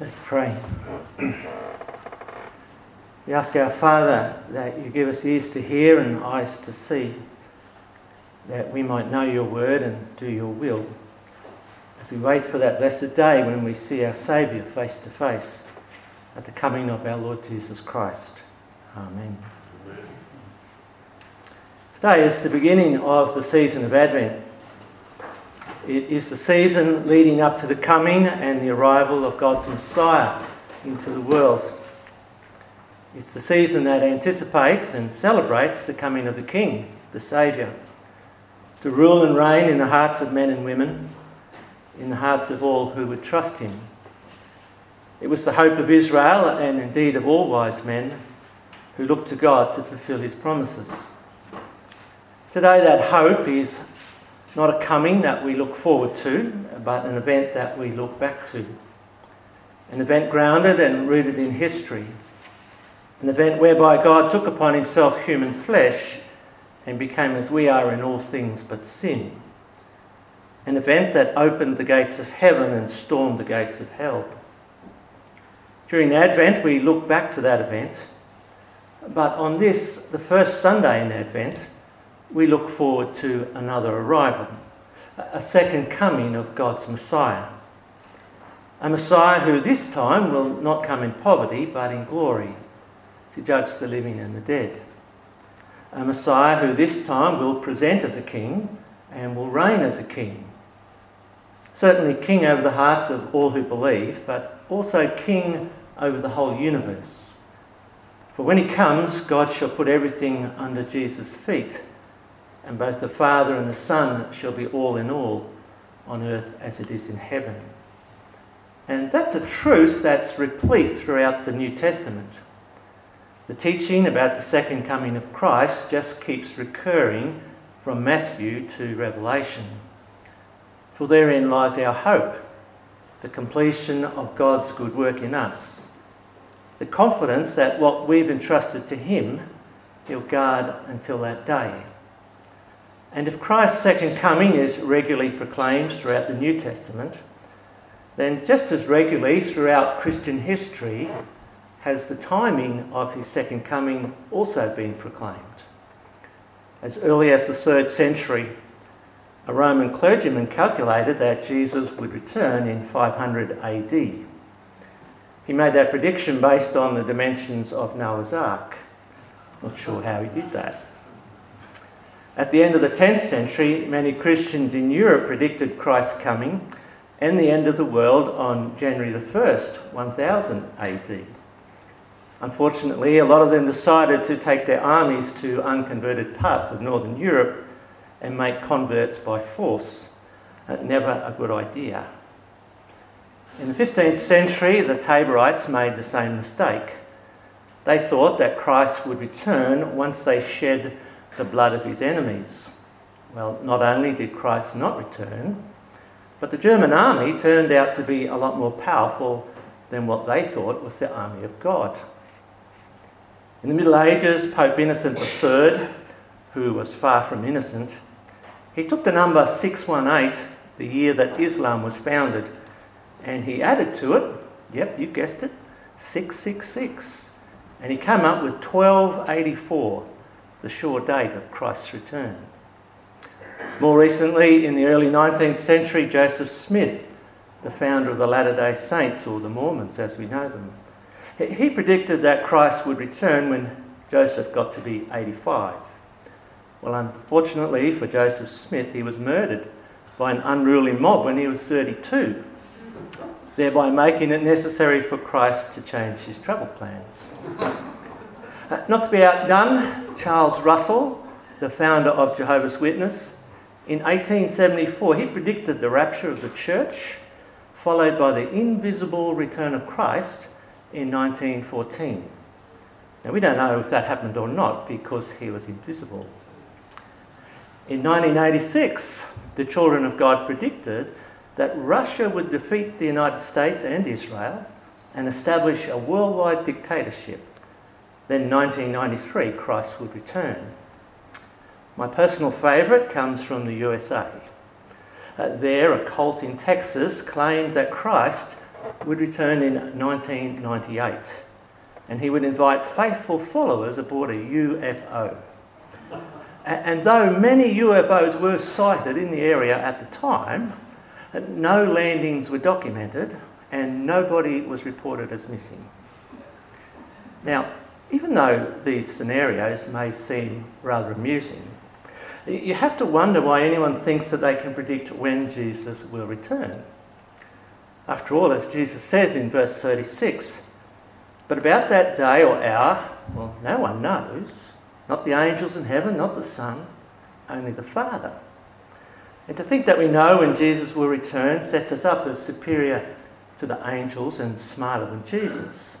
Let's pray. We ask our Father that you give us ears to hear and eyes to see, that we might know your word and do your will. As we wait for that blessed day when we see our Saviour face to face at the coming of our Lord Jesus Christ. Amen. Today is the beginning of the season of Advent. It is the season leading up to the coming and the arrival of God's Messiah into the world. It's the season that anticipates and celebrates the coming of the King, the Saviour, to rule and reign in the hearts of men and women, in the hearts of all who would trust him. It was the hope of Israel and indeed of all wise men who looked to God to fulfill his promises. Today, that hope is not a coming that we look forward to, but an event that we look back to. An event grounded and rooted in history. An event whereby God took upon himself human flesh and became as we are in all things but sin. An event that opened the gates of heaven and stormed the gates of hell. During Advent, we look back to that event, but on this, the first Sunday in Advent, we look forward to another arrival, a second coming of God's Messiah. A Messiah who this time will not come in poverty but in glory to judge the living and the dead. A Messiah who this time will present as a king and will reign as a king. Certainly, king over the hearts of all who believe, but also king over the whole universe. For when he comes, God shall put everything under Jesus' feet and both the Father and the Son shall be all in all on earth as it is in heaven. And that's a truth that's replete throughout the New Testament. The teaching about the second coming of Christ just keeps recurring from Matthew to Revelation. For therein lies our hope, the completion of God's good work in us, the confidence that what we've entrusted to Him, He'll guard until that day. And if Christ's second coming is regularly proclaimed throughout the New Testament, then just as regularly throughout Christian history has the timing of his second coming also been proclaimed. As early as the third century, a Roman clergyman calculated that Jesus would return in 500 AD. He made that prediction based on the dimensions of Noah's Ark. Not sure how he did that. At the end of the 10th century, many Christians in Europe predicted Christ's coming and the end of the world on January the 1st, 1000 AD. Unfortunately, a lot of them decided to take their armies to unconverted parts of northern Europe and make converts by force. Uh, never a good idea. In the 15th century, the Taborites made the same mistake. They thought that Christ would return once they shed the blood of his enemies. Well, not only did Christ not return, but the German army turned out to be a lot more powerful than what they thought was the army of God. In the Middle Ages, Pope Innocent III, who was far from innocent, he took the number 618, the year that Islam was founded, and he added to it, yep, you guessed it, 666. And he came up with 1284, the sure date of Christ's return. More recently, in the early 19th century, Joseph Smith, the founder of the Latter day Saints, or the Mormons as we know them, he predicted that Christ would return when Joseph got to be 85. Well, unfortunately for Joseph Smith, he was murdered by an unruly mob when he was 32, thereby making it necessary for Christ to change his travel plans. Not to be outdone, Charles Russell, the founder of Jehovah's Witness, in 1874 he predicted the rapture of the church, followed by the invisible return of Christ in 1914. Now we don't know if that happened or not because he was invisible. In 1986, the children of God predicted that Russia would defeat the United States and Israel and establish a worldwide dictatorship then 1993, Christ would return. My personal favourite comes from the USA. Uh, there, a cult in Texas claimed that Christ would return in 1998 and he would invite faithful followers aboard a UFO. And though many UFOs were sighted in the area at the time, no landings were documented and nobody was reported as missing. Now, even though these scenarios may seem rather amusing, you have to wonder why anyone thinks that they can predict when Jesus will return. After all, as Jesus says in verse 36, but about that day or hour, well, no one knows. Not the angels in heaven, not the Son, only the Father. And to think that we know when Jesus will return sets us up as superior to the angels and smarter than Jesus.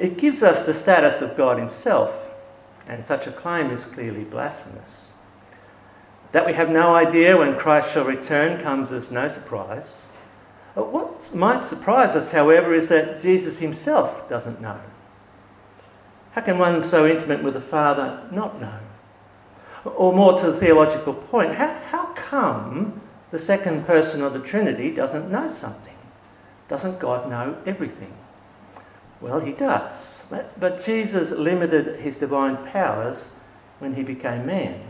It gives us the status of God Himself, and such a claim is clearly blasphemous. That we have no idea when Christ shall return comes as no surprise. Uh, what might surprise us, however, is that Jesus himself doesn't know. How can one so intimate with the Father not know? Or more to the theological point, how, how come the second person of the Trinity doesn't know something? Doesn't God know everything? Well, he does. But, Jesus limited his divine powers when he became man.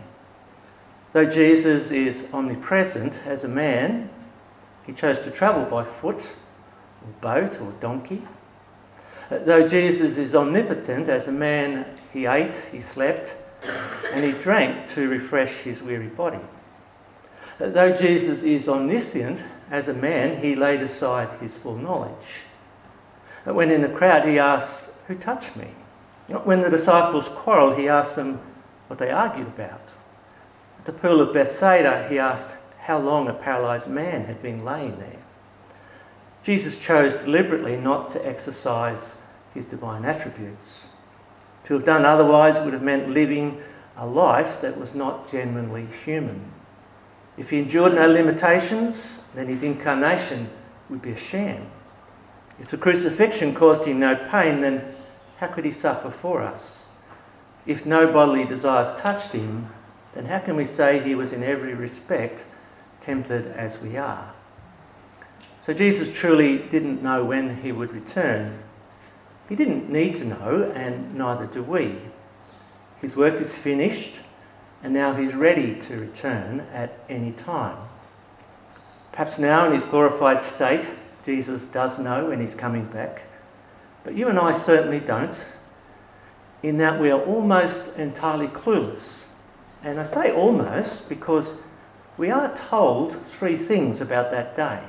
Though Jesus is omnipresent as a man, he chose to travel by foot, or boat, or donkey. Though Jesus is omnipotent, as a man, he ate, he slept, and he drank to refresh his weary body. Though Jesus is omniscient, as a man, he laid aside his full knowledge. When in the crowd, he asked, Who touched me? When the disciples quarreled, he asked them what they argued about. At the pool of Bethsaida, he asked, how long a paralysed man had been laying there. Jesus chose deliberately not to exercise his divine attributes. To have done otherwise would have meant living a life that was not genuinely human. If he endured no limitations, then his incarnation would be a sham. If the crucifixion caused him no pain, then how could he suffer for us? If no bodily desires touched him, then how can we say he was in every respect tempted as we are. So Jesus truly didn't know when he would return. He didn't need to know, and neither do we. His work is finished, and now he's ready to return at any time. Perhaps now, in his glorified state, Jesus does know when he's coming back, but you and I certainly don't, in that we are almost entirely clueless. And I say almost because we are told three things about that day.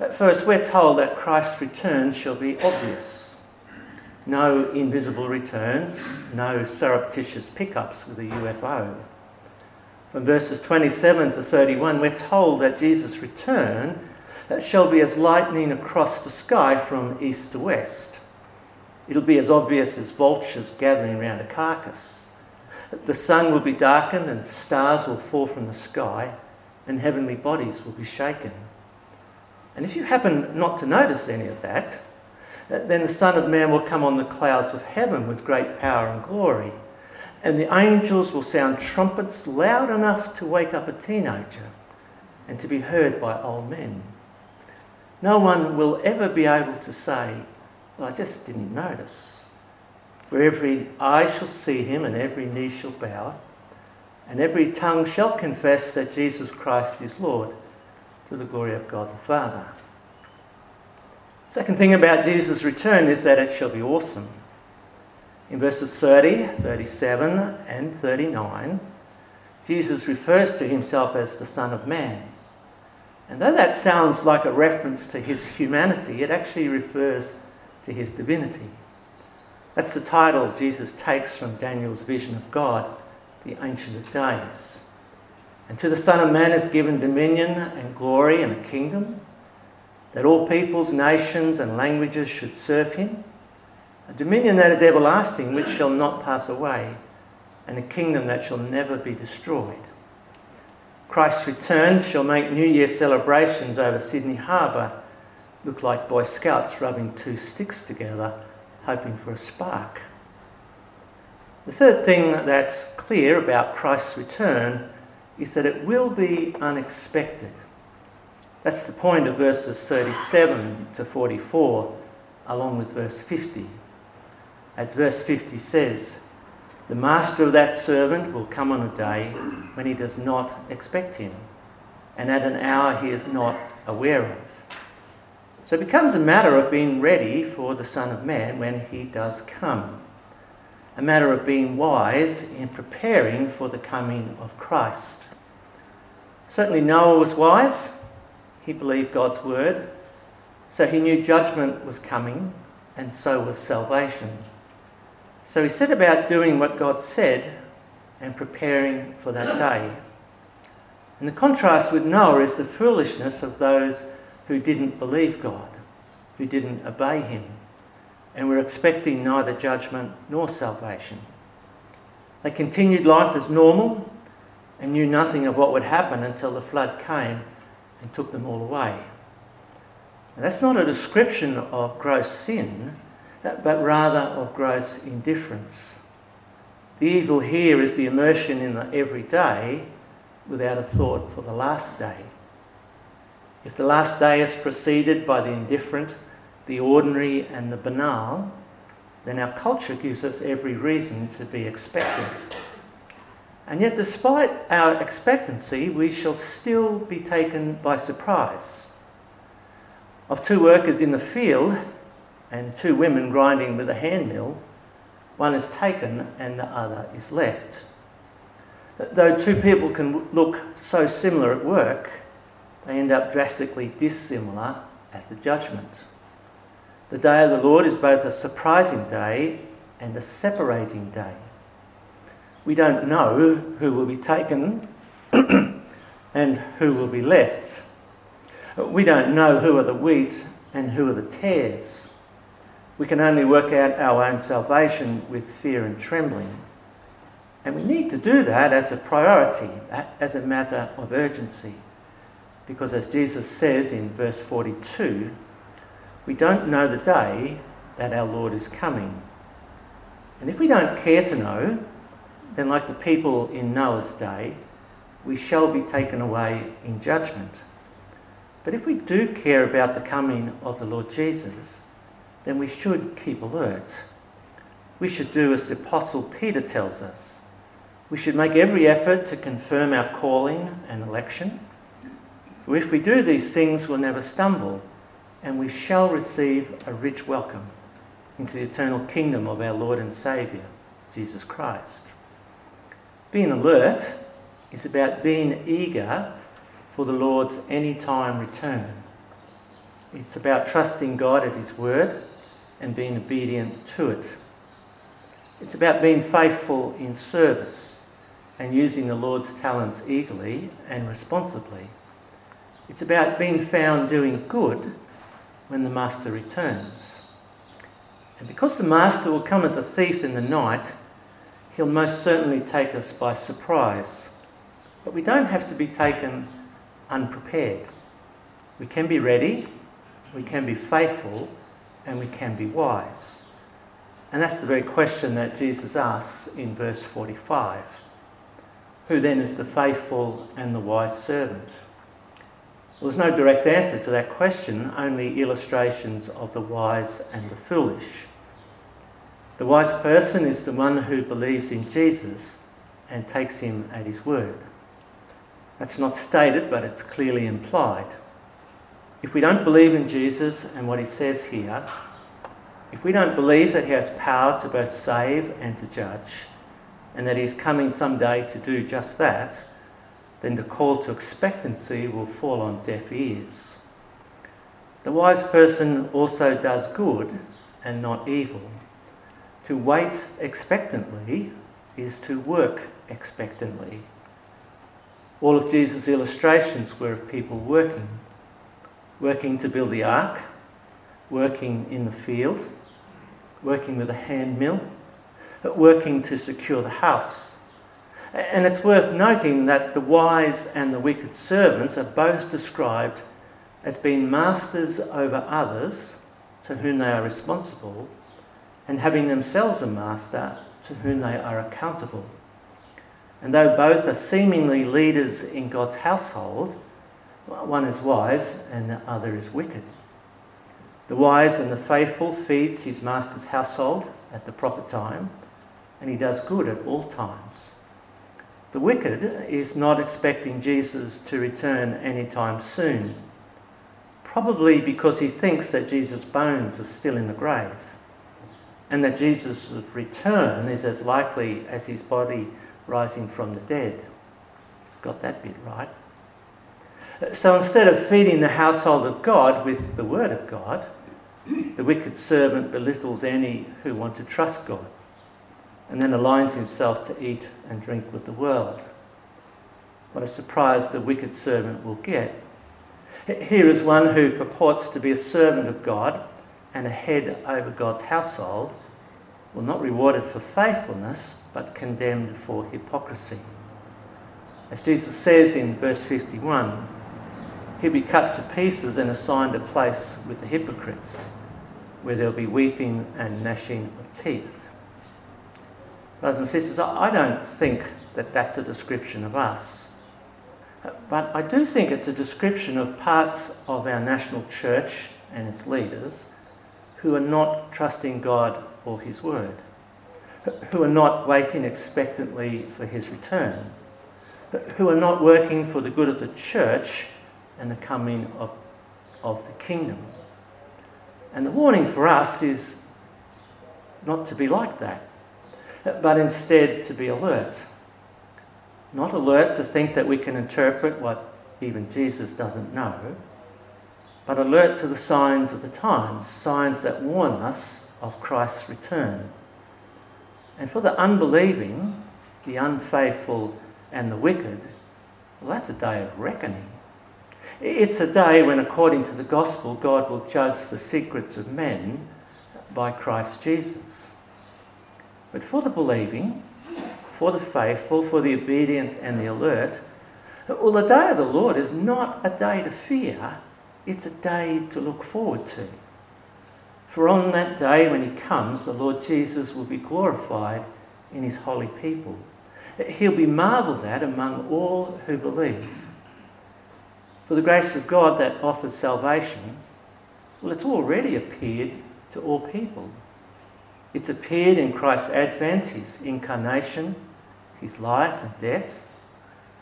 At first, we're told that Christ's return shall be obvious. No invisible returns, no surreptitious pickups with a UFO. From verses 27 to 31, we're told that Jesus' return shall be as lightning across the sky from east to west. It'll be as obvious as vultures gathering around a carcass. The sun will be darkened and stars will fall from the sky and heavenly bodies will be shaken. And if you happen not to notice any of that, then the Son of Man will come on the clouds of heaven with great power and glory. And the angels will sound trumpets loud enough to wake up a teenager and to be heard by old men. No one will ever be able to say, well, I just didn't notice For every eye shall see him and every knee shall bow, and every tongue shall confess that Jesus Christ is Lord to the glory of God the Father. Second thing about Jesus' return is that it shall be awesome. In verses 30, 37, and 39, Jesus refers to himself as the Son of Man. And though that sounds like a reference to his humanity, it actually refers to his divinity. That's the title Jesus takes from Daniel's vision of God, the Ancient of Days. And to the Son of Man is given dominion and glory and a kingdom, that all peoples, nations, and languages should serve him. A dominion that is everlasting, which shall not pass away, and a kingdom that shall never be destroyed. Christ's return shall make New Year celebrations over Sydney Harbour look like Boy Scouts rubbing two sticks together hoping for a spark. The third thing that's clear about Christ's return is that it will be unexpected. That's the point of verses 37 to 44, along with verse 50. As verse 50 says, the master of that servant will come on a day when he does not expect him, and at an hour he is not aware of. So it becomes a matter of being ready for the Son of Man when he does come, a matter of being wise in preparing for the coming of Christ. Certainly, Noah was wise, he believed God's word, so he knew judgment was coming, and so was salvation. So he set about doing what God said and preparing for that day. And the contrast with Noah is the foolishness of those who didn't believe God, who didn't obey him, and were expecting neither judgment nor salvation. They continued life as normal and knew nothing of what would happen until the flood came and took them all away. Now, that's not a description of gross sin, but rather of gross indifference. The evil here is the immersion in the everyday without a thought for the last day. If the last day is preceded by the indifferent, the ordinary, and the banal, then our culture gives us every reason to be expectant. And yet, despite our expectancy, we shall still be taken by surprise. Of two workers in the field, and two women grinding with a hand mill, one is taken and the other is left. Though two people can look so similar at work, they end up drastically dissimilar at the judgment. The day of the Lord is both a surprising day and a separating day. We don't know who will be taken and who will be left. We don't know who are the wheat and who are the tares. We can only work out our own salvation with fear and trembling. And we need to do that as a priority, as a matter of urgency. Because as Jesus says in verse 42, we don't know the day that our Lord is coming. And if we don't care to know, then, like the people in Noah's day, we shall be taken away in judgment. But if we do care about the coming of the Lord Jesus, then we should keep alert. We should do as the Apostle Peter tells us. We should make every effort to confirm our calling and election. For if we do these things, we'll never stumble, and we shall receive a rich welcome into the eternal kingdom of our Lord and Saviour, Jesus Christ. Being alert is about being eager for the Lord's anytime return. It's about trusting God at His word and being obedient to it. It's about being faithful in service and using the Lord's talents eagerly and responsibly. It's about being found doing good when the Master returns. And because the Master will come as a thief in the night, he'll most certainly take us by surprise. But we don't have to be taken unprepared. We can be ready, we can be faithful, and we can be wise? And that's the very question that Jesus asks in verse 45. Who then is the faithful and the wise servant? Well, there's no direct answer to that question, only illustrations of the wise and the foolish. The wise person is the one who believes in Jesus and takes him at his word. That's not stated, but it's clearly implied. If we don't believe in Jesus and what he says here, if we don't believe that he has power to both save and to judge, and that he's coming someday to do just that, then the call to expectancy will fall on deaf ears. The wise person also does good and not evil. To wait expectantly is to work expectantly. All of Jesus' illustrations were of people working working to build the ark, working in the field, working with a hand mill, working to secure the house. And it's worth noting that the wise and the wicked servants are both described as being masters over others to whom they are responsible and having themselves a master to whom they are accountable. And though both are seemingly leaders in God's household, One is wise and the other is wicked. The wise and the faithful feeds his master's household at the proper time, and he does good at all times. The wicked is not expecting Jesus to return anytime soon, probably because he thinks that Jesus' bones are still in the grave and that Jesus' return is as likely as his body rising from the dead. Got that bit right. So instead of feeding the household of God with the word of God, the wicked servant belittles any who want to trust God and then aligns himself to eat and drink with the world. What a surprise the wicked servant will get. Here is one who purports to be a servant of God and a head over God's household, will not rewarded for faithfulness, but condemned for hypocrisy. As Jesus says in verse 51, he'll be cut to pieces and assigned a place with the hypocrites, where there'll be weeping and gnashing of teeth. Brothers and sisters, I don't think that that's a description of us. But I do think it's a description of parts of our national church and its leaders who are not trusting God or His word, who are not waiting expectantly for His return, who are not working for the good of the church and the coming of, of the kingdom. And the warning for us is not to be like that, but instead to be alert. Not alert to think that we can interpret what even Jesus doesn't know, but alert to the signs of the times, signs that warn us of Christ's return. And for the unbelieving, the unfaithful, and the wicked, well, that's a day of reckoning. It's a day when, according to the gospel, God will judge the secrets of men by Christ Jesus. But for the believing, for the faithful, for the obedient and the alert, well, the day of the Lord is not a day to fear, it's a day to look forward to. For on that day when he comes, the Lord Jesus will be glorified in his holy people. He'll be marvelled at among all who believe. For the grace of God that offers salvation, well, it's already appeared to all people. It's appeared in Christ's advent, his incarnation, his life and death.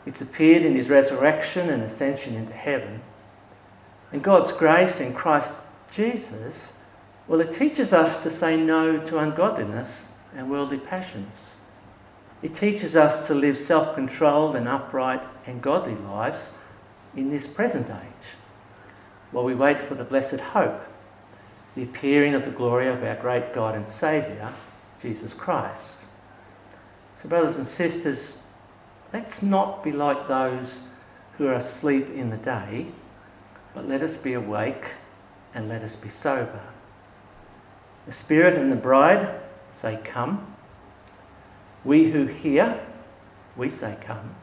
It's appeared in his resurrection and ascension into heaven. And God's grace in Christ Jesus, well, it teaches us to say no to ungodliness and worldly passions. It teaches us to live self controlled and upright and godly lives in this present age, while we wait for the blessed hope, the appearing of the glory of our great God and Saviour, Jesus Christ. So, brothers and sisters, let's not be like those who are asleep in the day, but let us be awake and let us be sober. The Spirit and the bride say, Come. We who hear, we say, Come.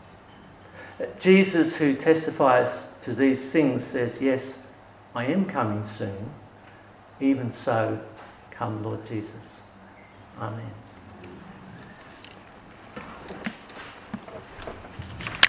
Jesus, who testifies to these things, says, Yes, I am coming soon. Even so, come, Lord Jesus. Amen.